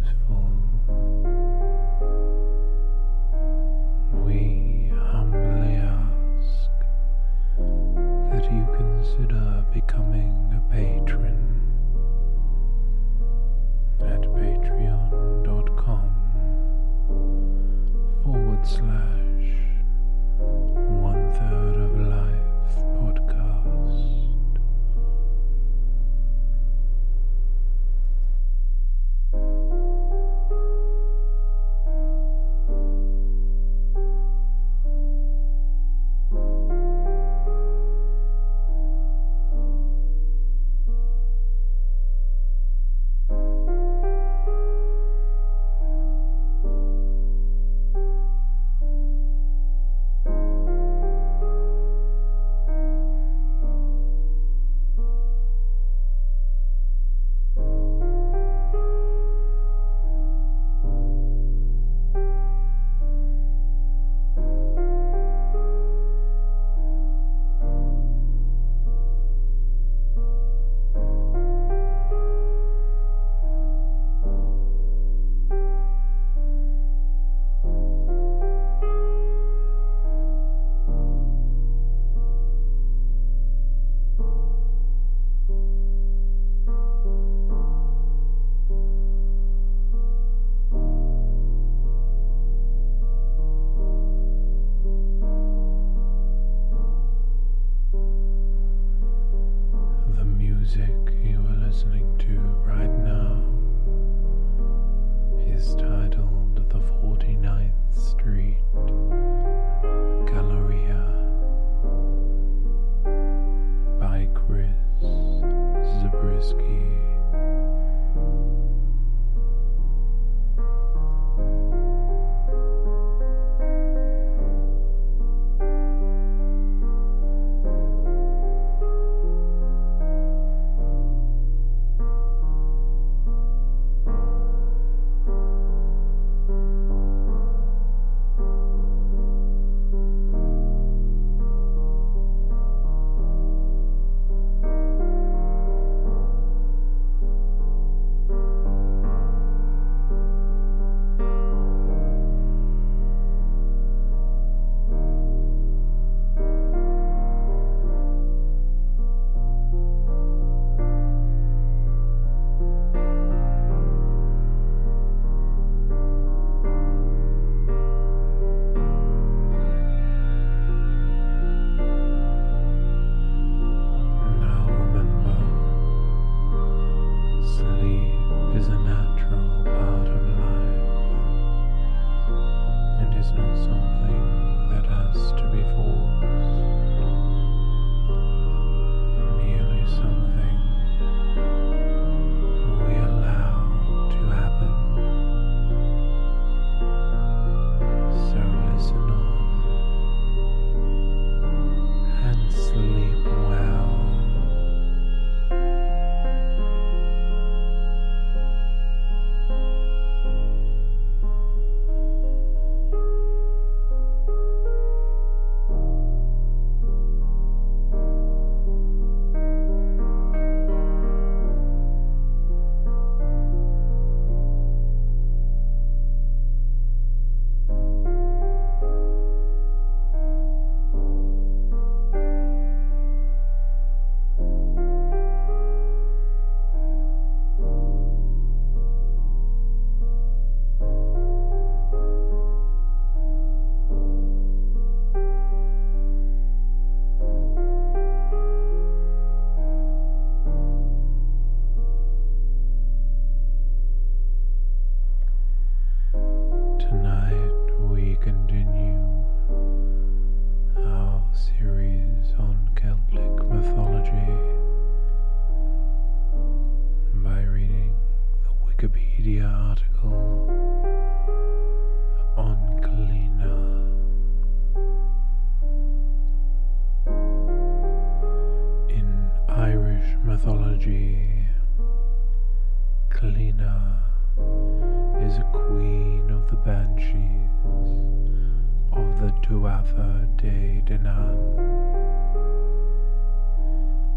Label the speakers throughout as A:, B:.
A: useful, whiskey.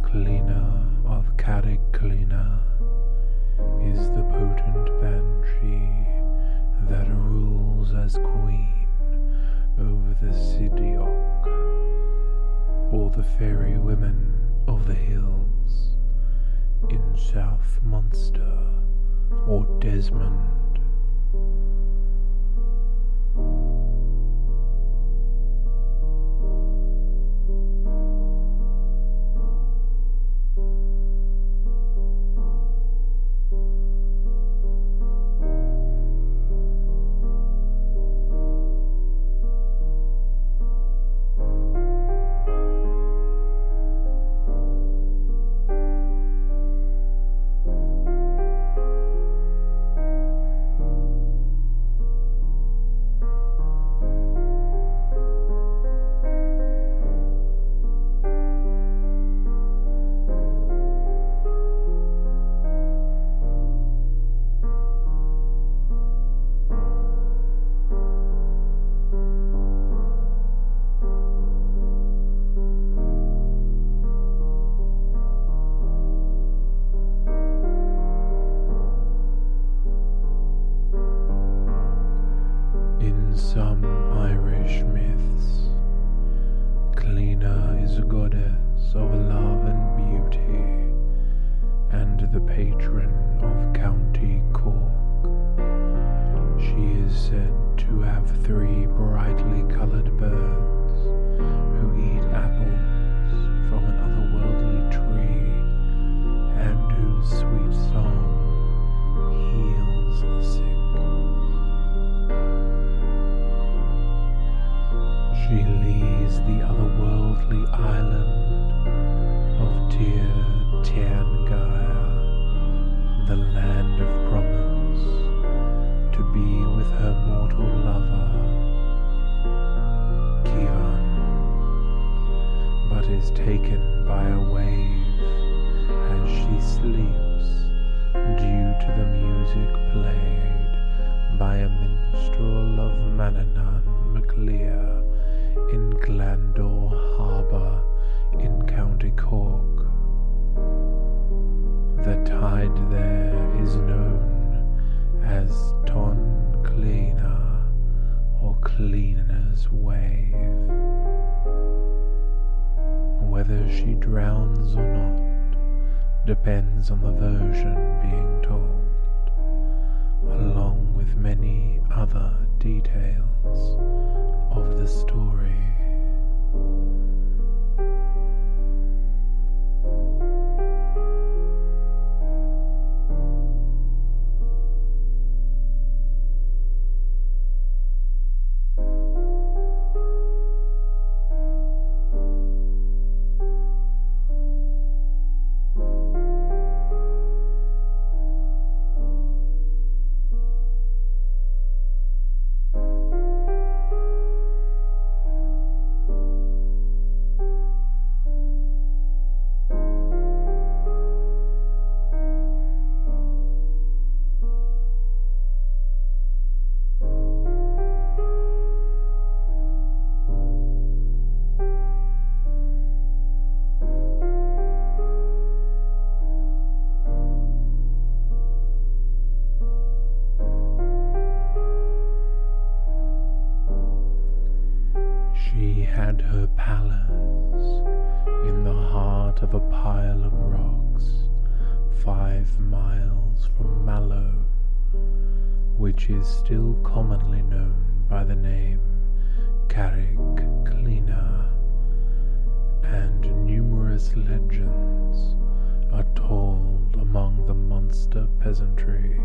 A: Cleena of
B: Carriglina, is the potent banshee that rules as queen over the Sidioc, or the fairy women of the hills in South Munster or Desmond. version being told, along with many other details of the story. which is still commonly known by the name Carrick Cleena, and numerous legends are told among the Munster peasantry.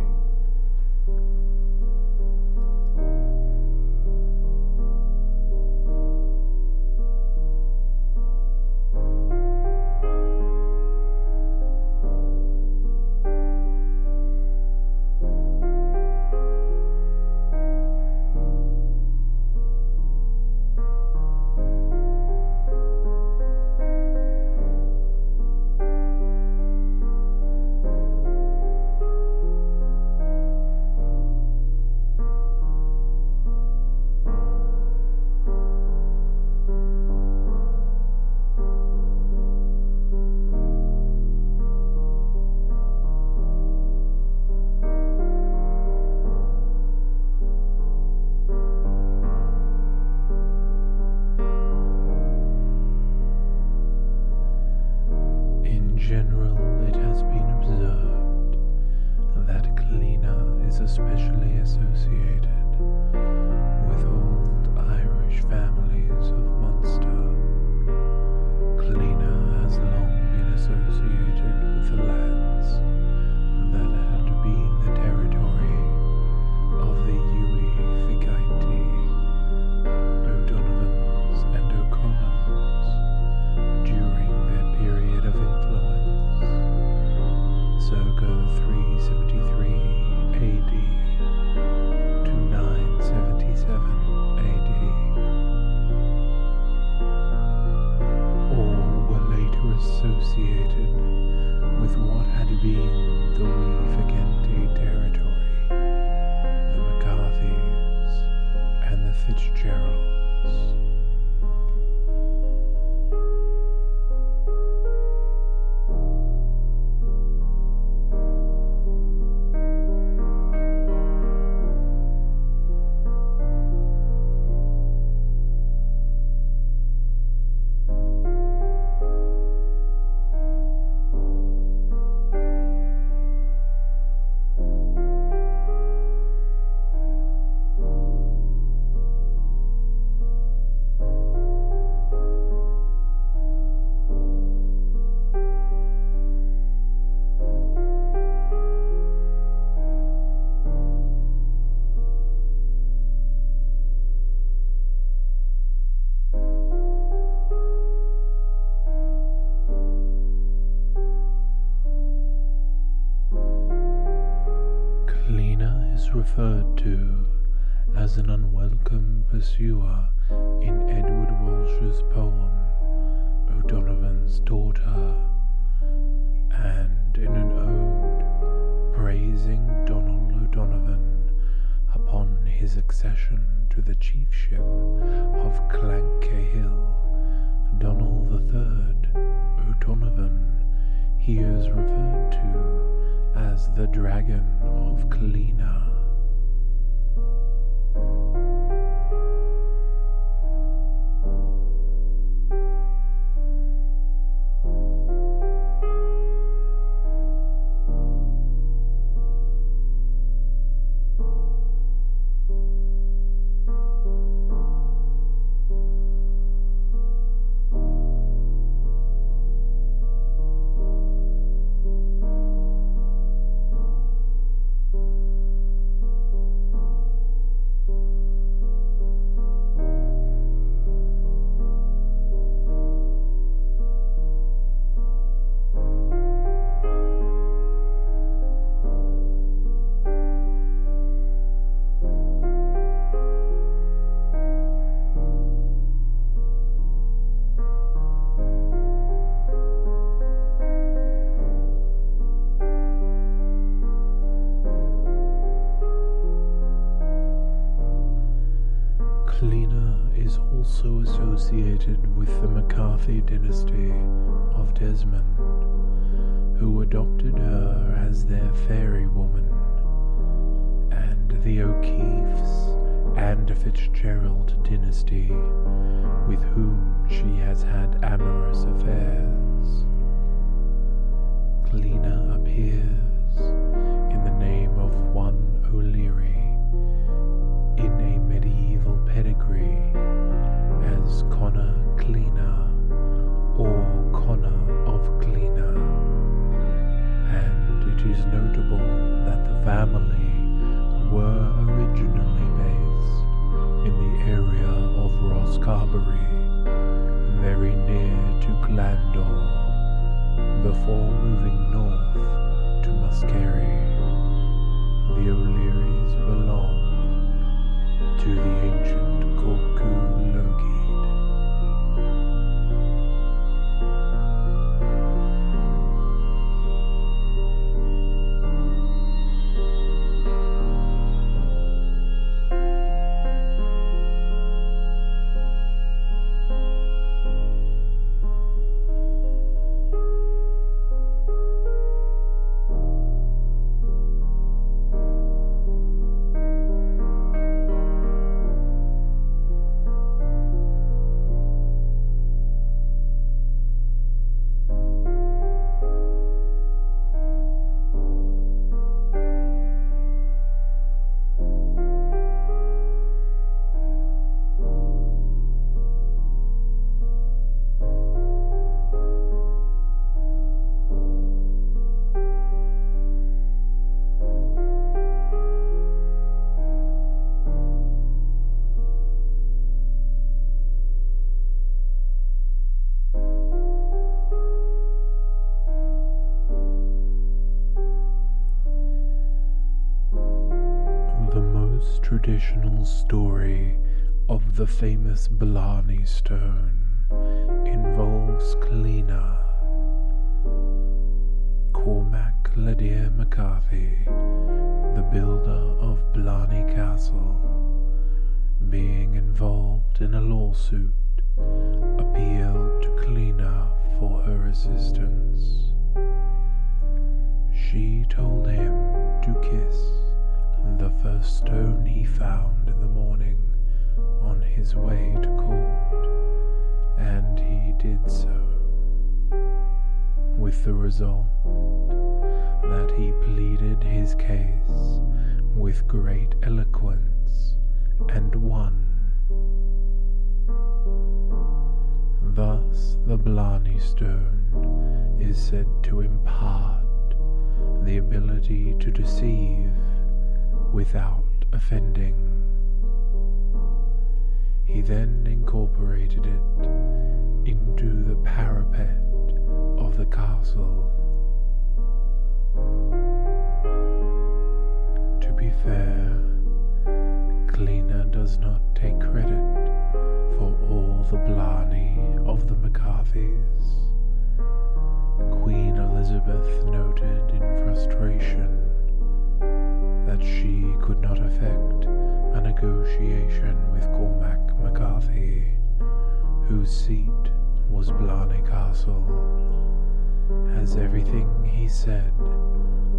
B: referred to as an unwelcome pursuer in Edward Walsh's poem O'Donovan's Daughter, and in an ode praising Donald O'Donovan upon his accession to the chiefship of Clancahill, Donald III O'Donovan, he is referred to as the Dragon of Cleena. Is also associated with the McCarthy dynasty of Desmond, who adopted her as their fairy woman, and the O'Keefes and Fitzgerald dynasty, with whom she has had amorous affairs. Cleena appears in the name of one O'Leary in a medieval pedigree as Connor Cleena or Connor of Cleena, and it is notable that the family were originally based in the area of Rosscarbery, very near to Glandore, before moving north to Muskerry. The O'Learys belong to the ancient Corcu Loígde. Traditional story of the famous Blarney Stone involves Cleena. Cormac Láidir McCarthy, the builder of Blarney Castle, being involved in a lawsuit, appealed to Cleena for her assistance. She told him to kiss the first stone he found in the morning on his way to court, and he did so, with the result that he pleaded his case with great eloquence and won. Thus, the Blarney Stone is said to impart the ability to deceive without offending. He then incorporated it into the parapet of the castle. To be fair, Cleena does not take credit for all the blarney of the McCarthys. Queen Elizabeth noted in frustration that she could not effect a negotiation with Cormac McCarthy, whose seat was Blarney Castle, as everything he said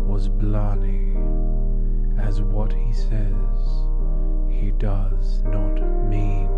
B: was Blarney, as what he says he does not mean.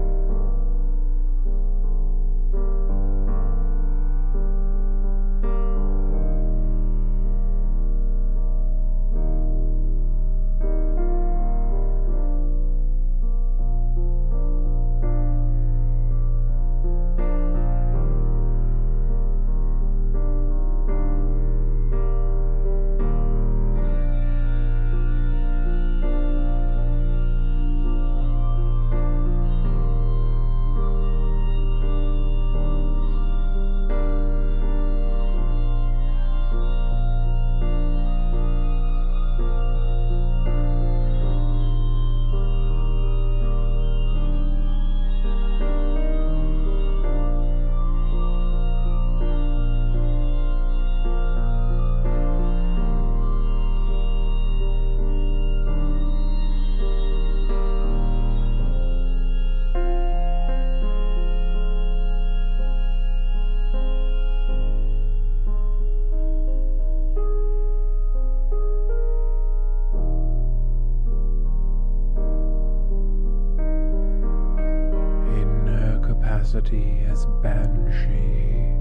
B: Banshee,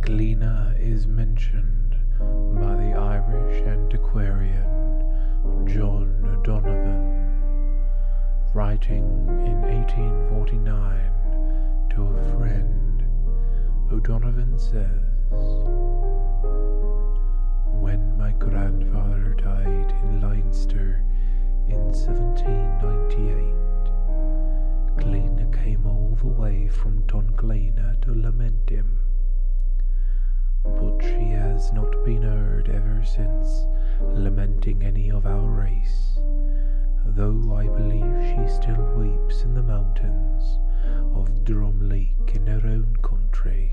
B: Cleena is mentioned by the Irish antiquarian John O'Donovan, writing in 1849 to a friend. O'Donovan says, When my grandfather died in Leinster in 1798, Cleena came all the way from Dungleena to lament him. But she has not been heard ever since lamenting any of our race, though I believe she still weeps in the mountains of Drum Lake in her own country,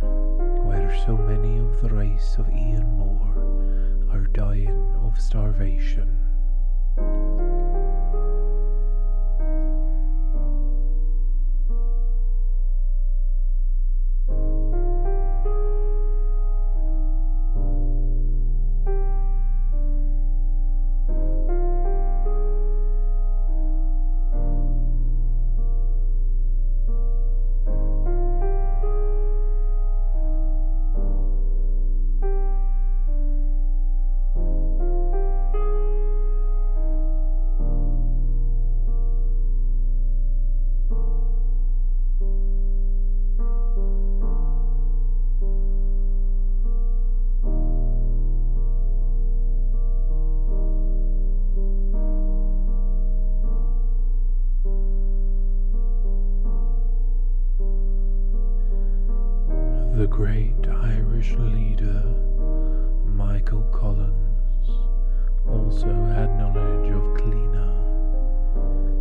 B: where so many of the race of Ian Moore are dying of starvation.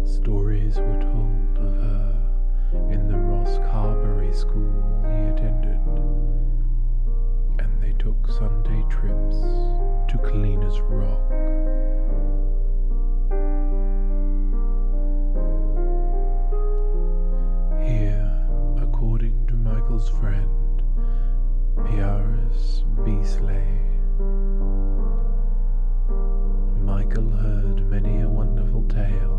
B: Stories were told of her in the Ross Carberry school he attended, and they took Sunday trips to Cleena's Rock. Here, according to Michael's friend, Piaras Beasley, Michael heard many a wonderful tale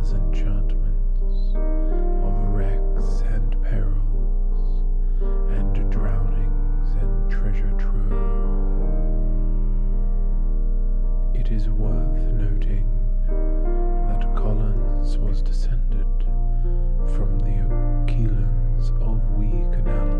B: of enchantments, of wrecks and perils, and drownings and treasure trove. It is worth noting that Collins was descended from the O'Keelans of Wee Canal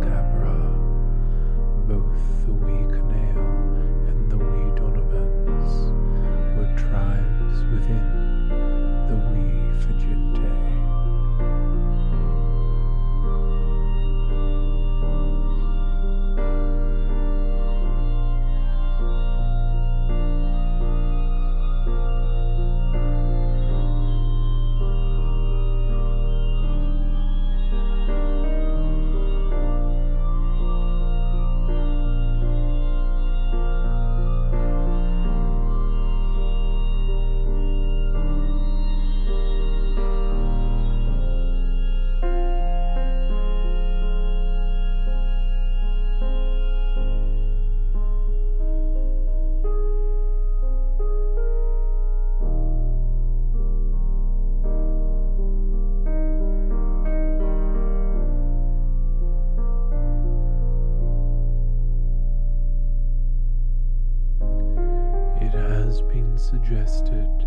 B: suggested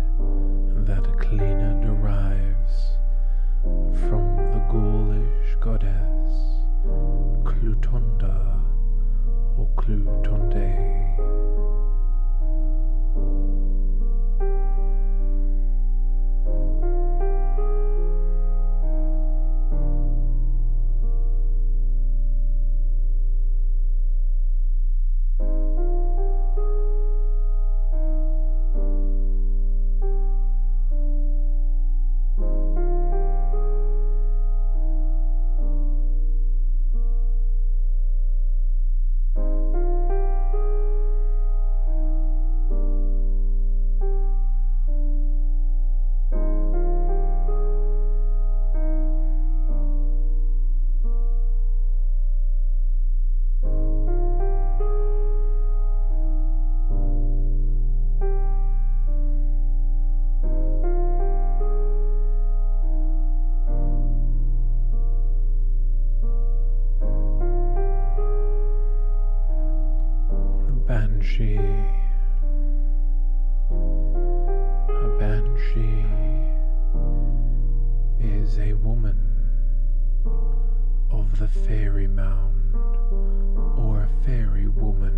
B: that a Cleena derives from the Gaulish goddess Clutonda or Clutonde. Banshee. A banshee is a woman of the fairy mound or a fairy woman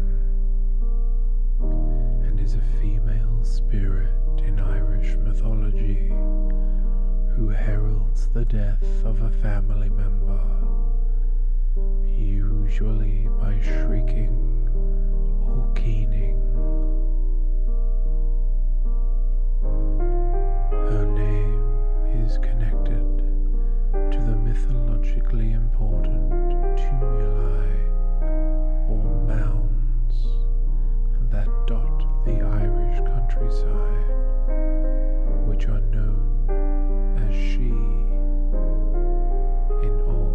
B: and is a female spirit in Irish mythology who heralds the death of a family member, usually by shrieking or keening. Her name is connected to the mythologically important tumuli or mounds that dot the Irish countryside, which are known as she in Old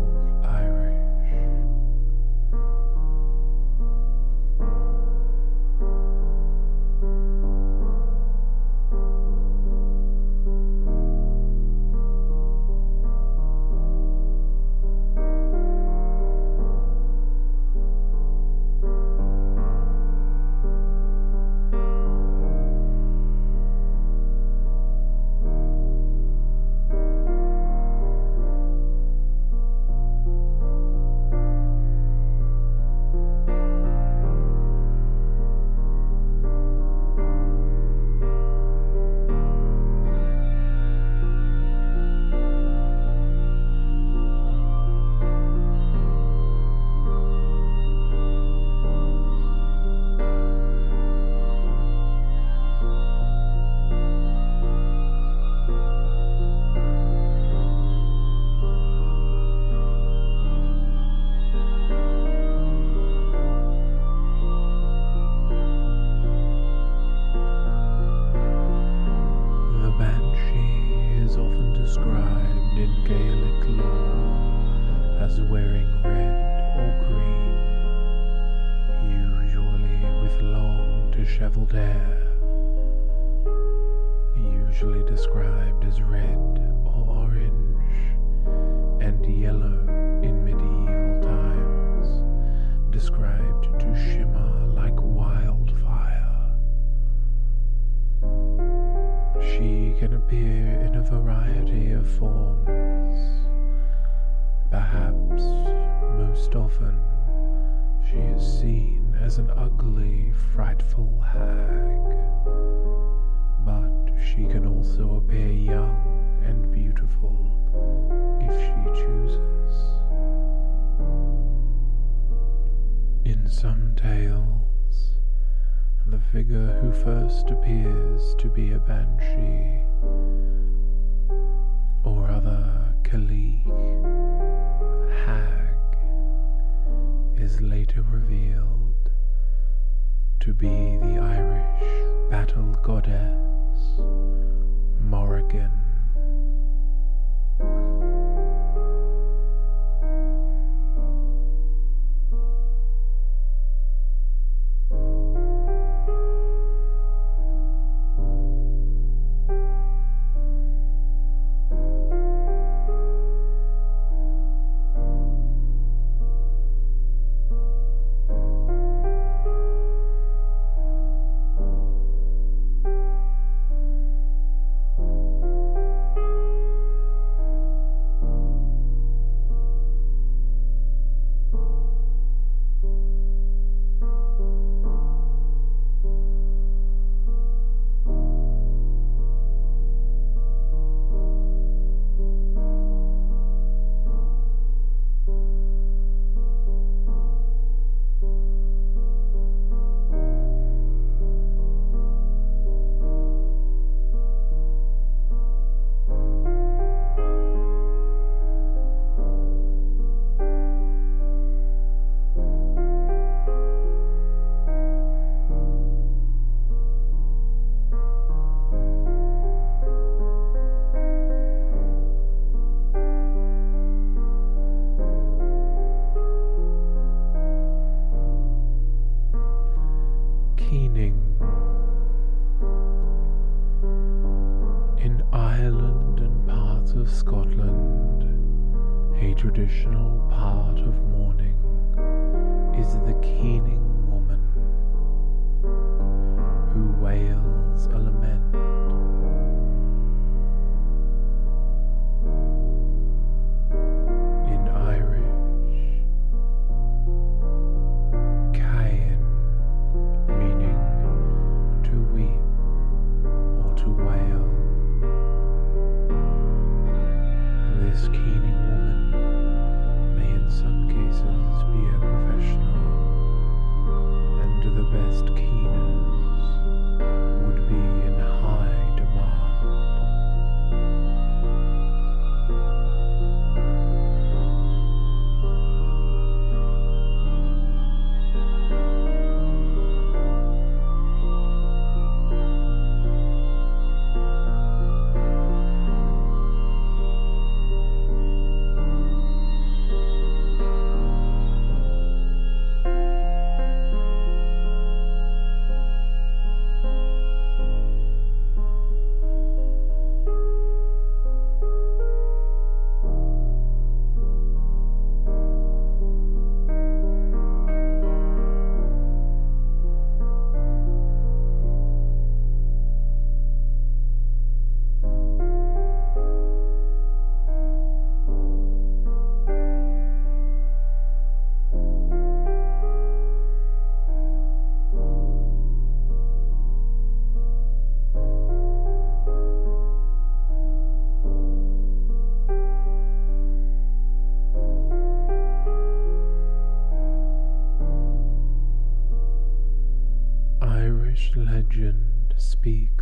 B: in Gaelic lore as wearing red or green, usually with long disheveled hair, usually described as red or orange and yellow in medieval times, described to shimmer like wildfire. She can appear in a variety of forms. Perhaps most often she is seen as an ugly, frightful hag. But she can also appear young and beautiful if she chooses. In some tales, the figure who first appears to be a banshee or other cailleach, hag, is later revealed to be the Irish battle goddess Morrigan.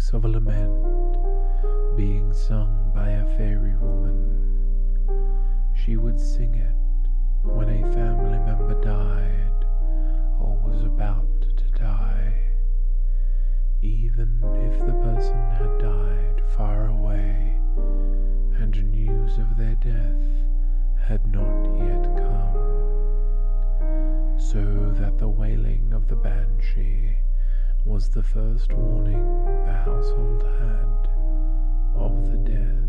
B: Speaks of a lament being sung by a fairy woman. She would sing it when a family member died or was about to die, even if the person had died far away and news of their death had not yet come so that the wailing of the banshee was the first warning the household had of the death.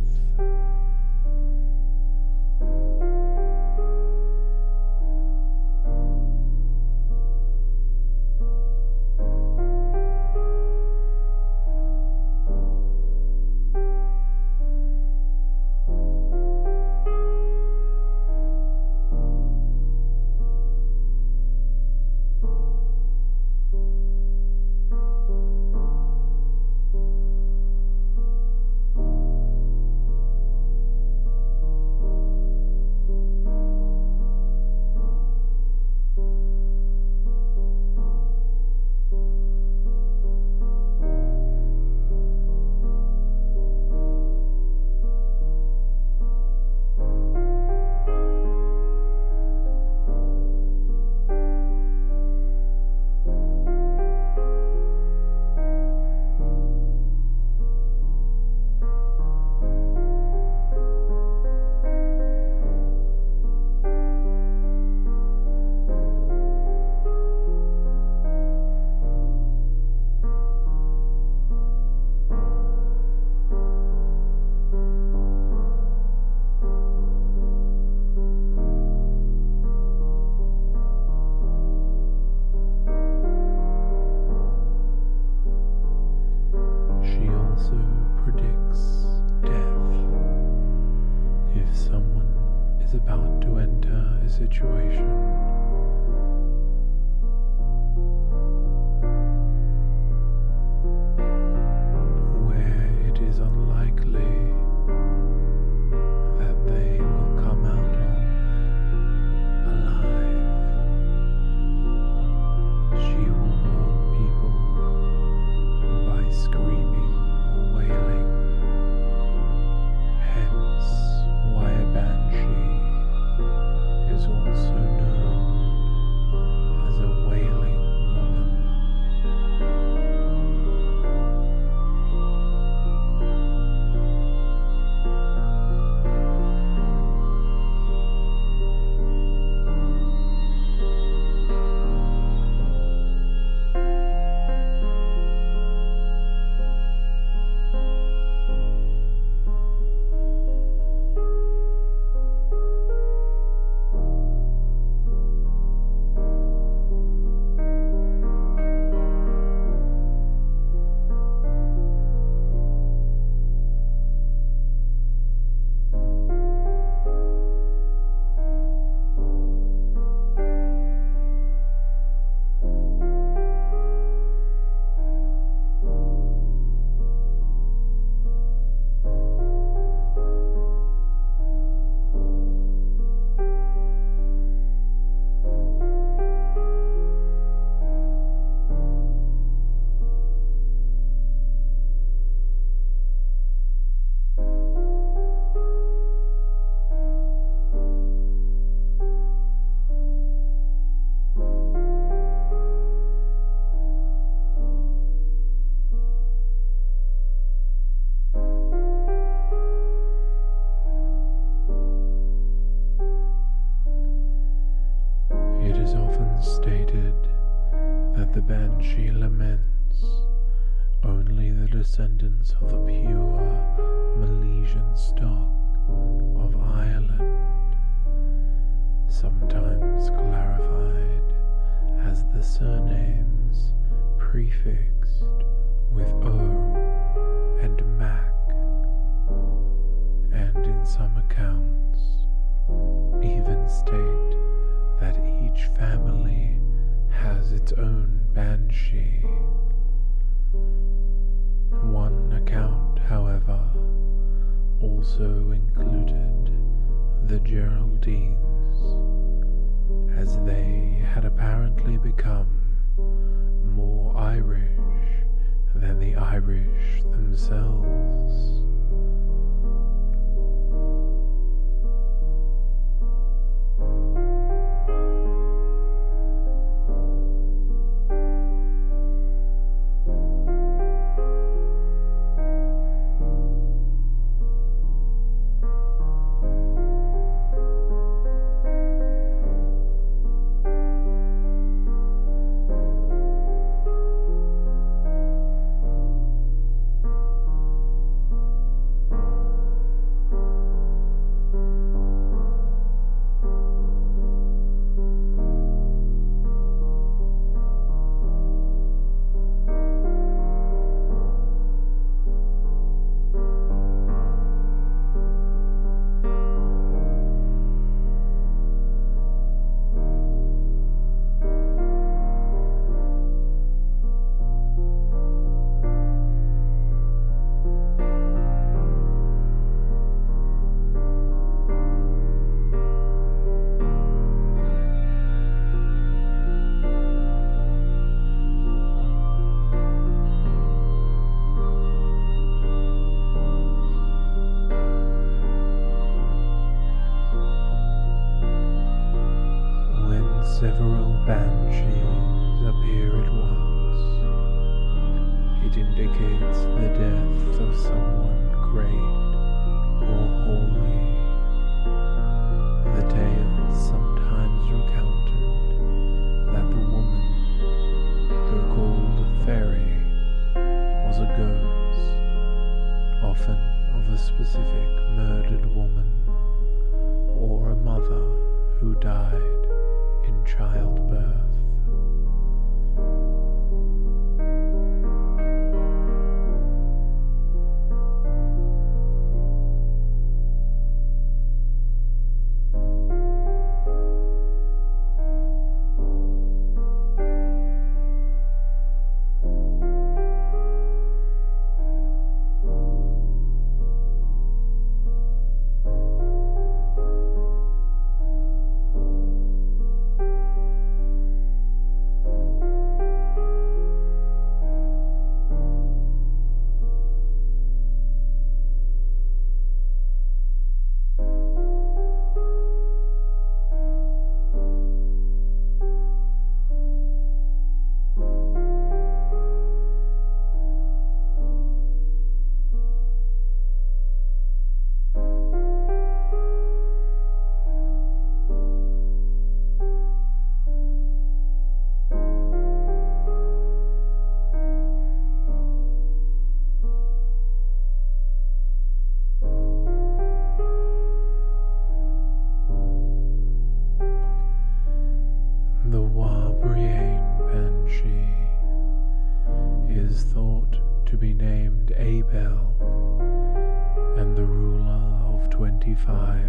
B: Descendants of the pure Milesian stock of Ireland, sometimes clarified as the surnames prefixed with O and Mac, and in some accounts even state that each family has its own banshee. One account, however, also included the Geraldines, as they had apparently become more Irish than the Irish themselves.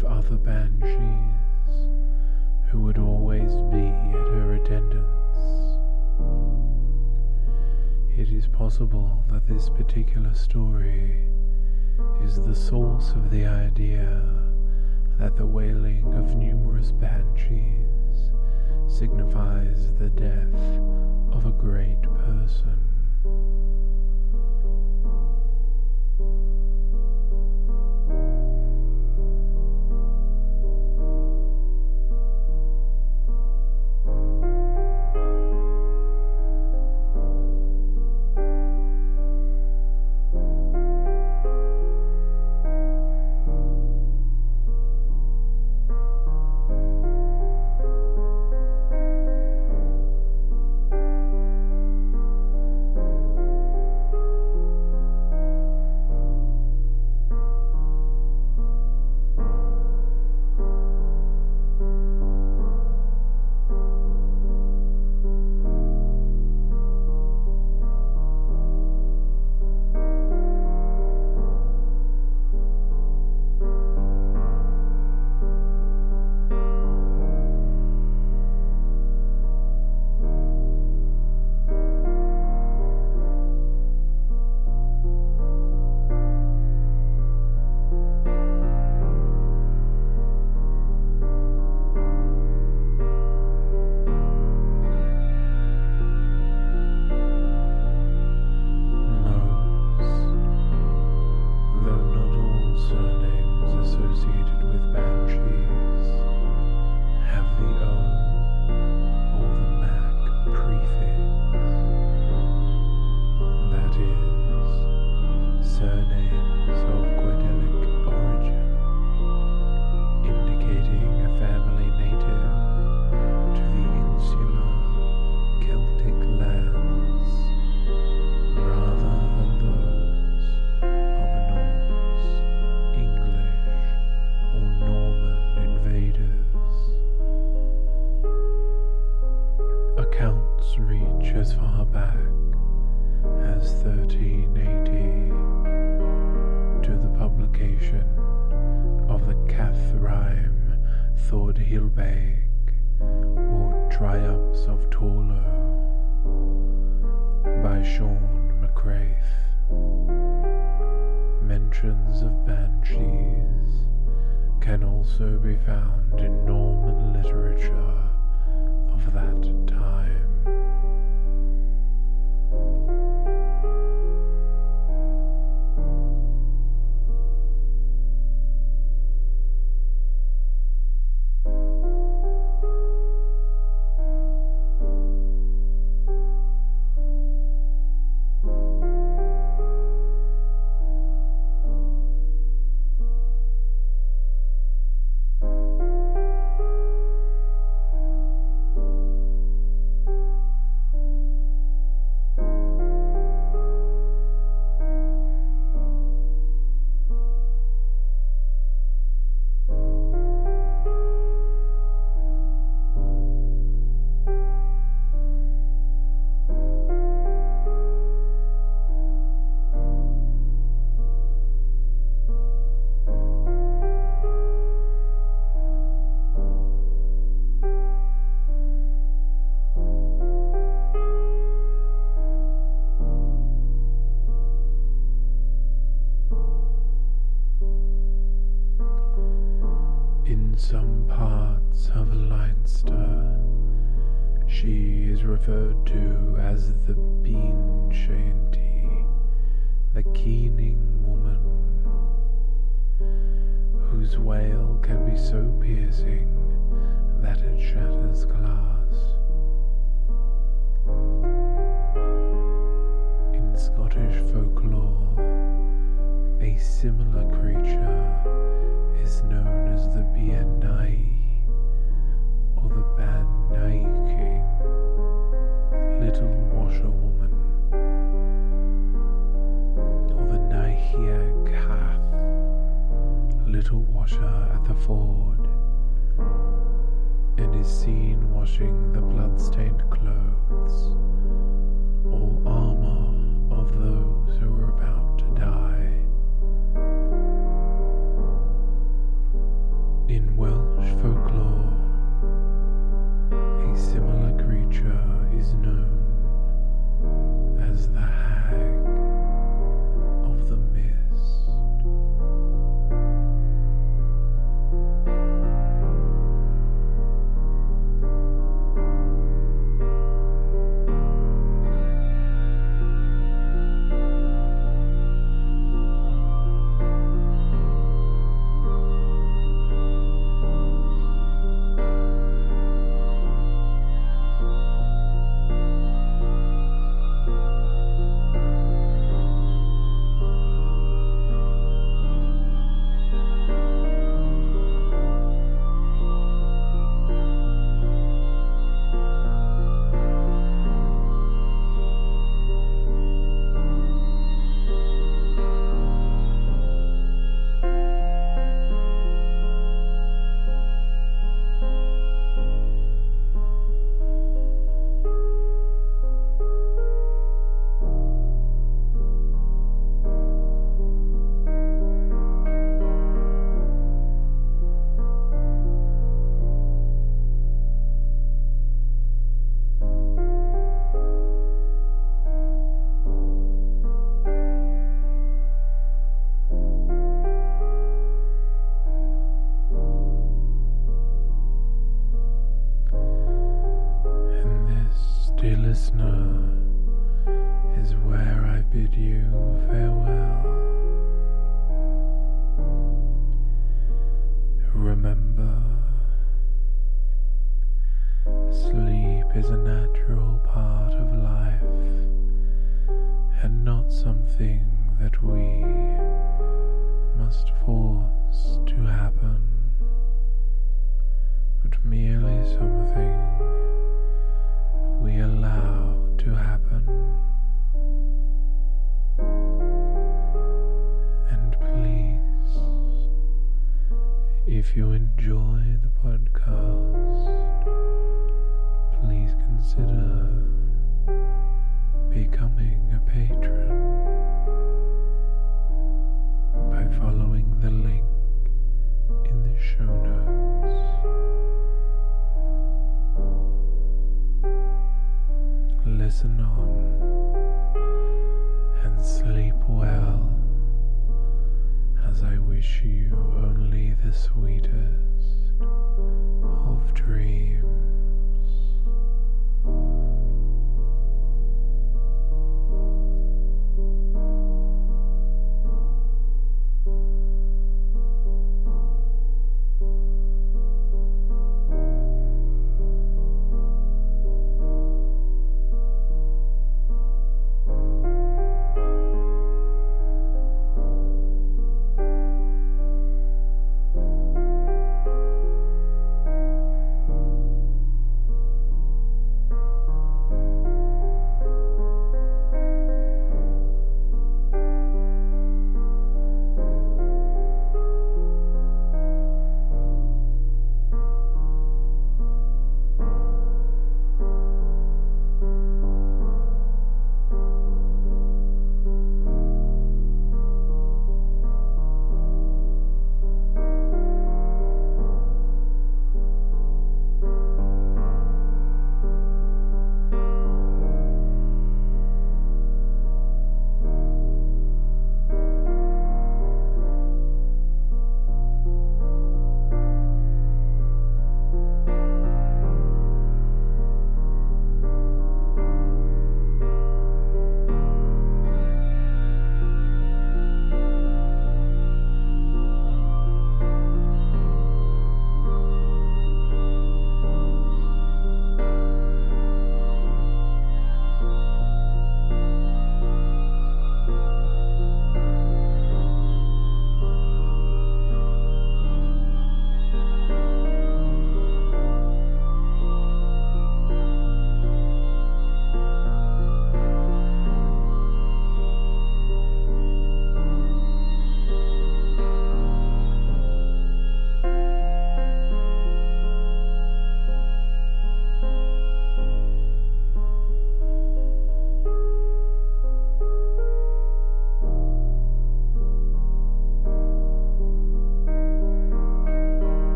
B: 25 other banshees who would always be at her attendance. It is possible that this particular story is the source of the idea that the wailing of numerous banshees signifies the death of a great person. Can also be found in Norman literature of that time. In some parts of Leinster, she is referred to as the bean chaointe, the keening woman, whose wail can be so piercing that it shatters glass. In Scottish folklore, a similar creature is known as the bean nighe or the ban nigheachain, Little Washerwoman, or the Nahiag Hath, Little Washer at the Ford, and is seen washing the blood-stained clothes or not something that we must force to happen, but merely something we allow to happen. And please, if you enjoy the podcast, please consider patron by following the link in the show notes. Listen on and sleep well as I wish you only the sweetest of dreams.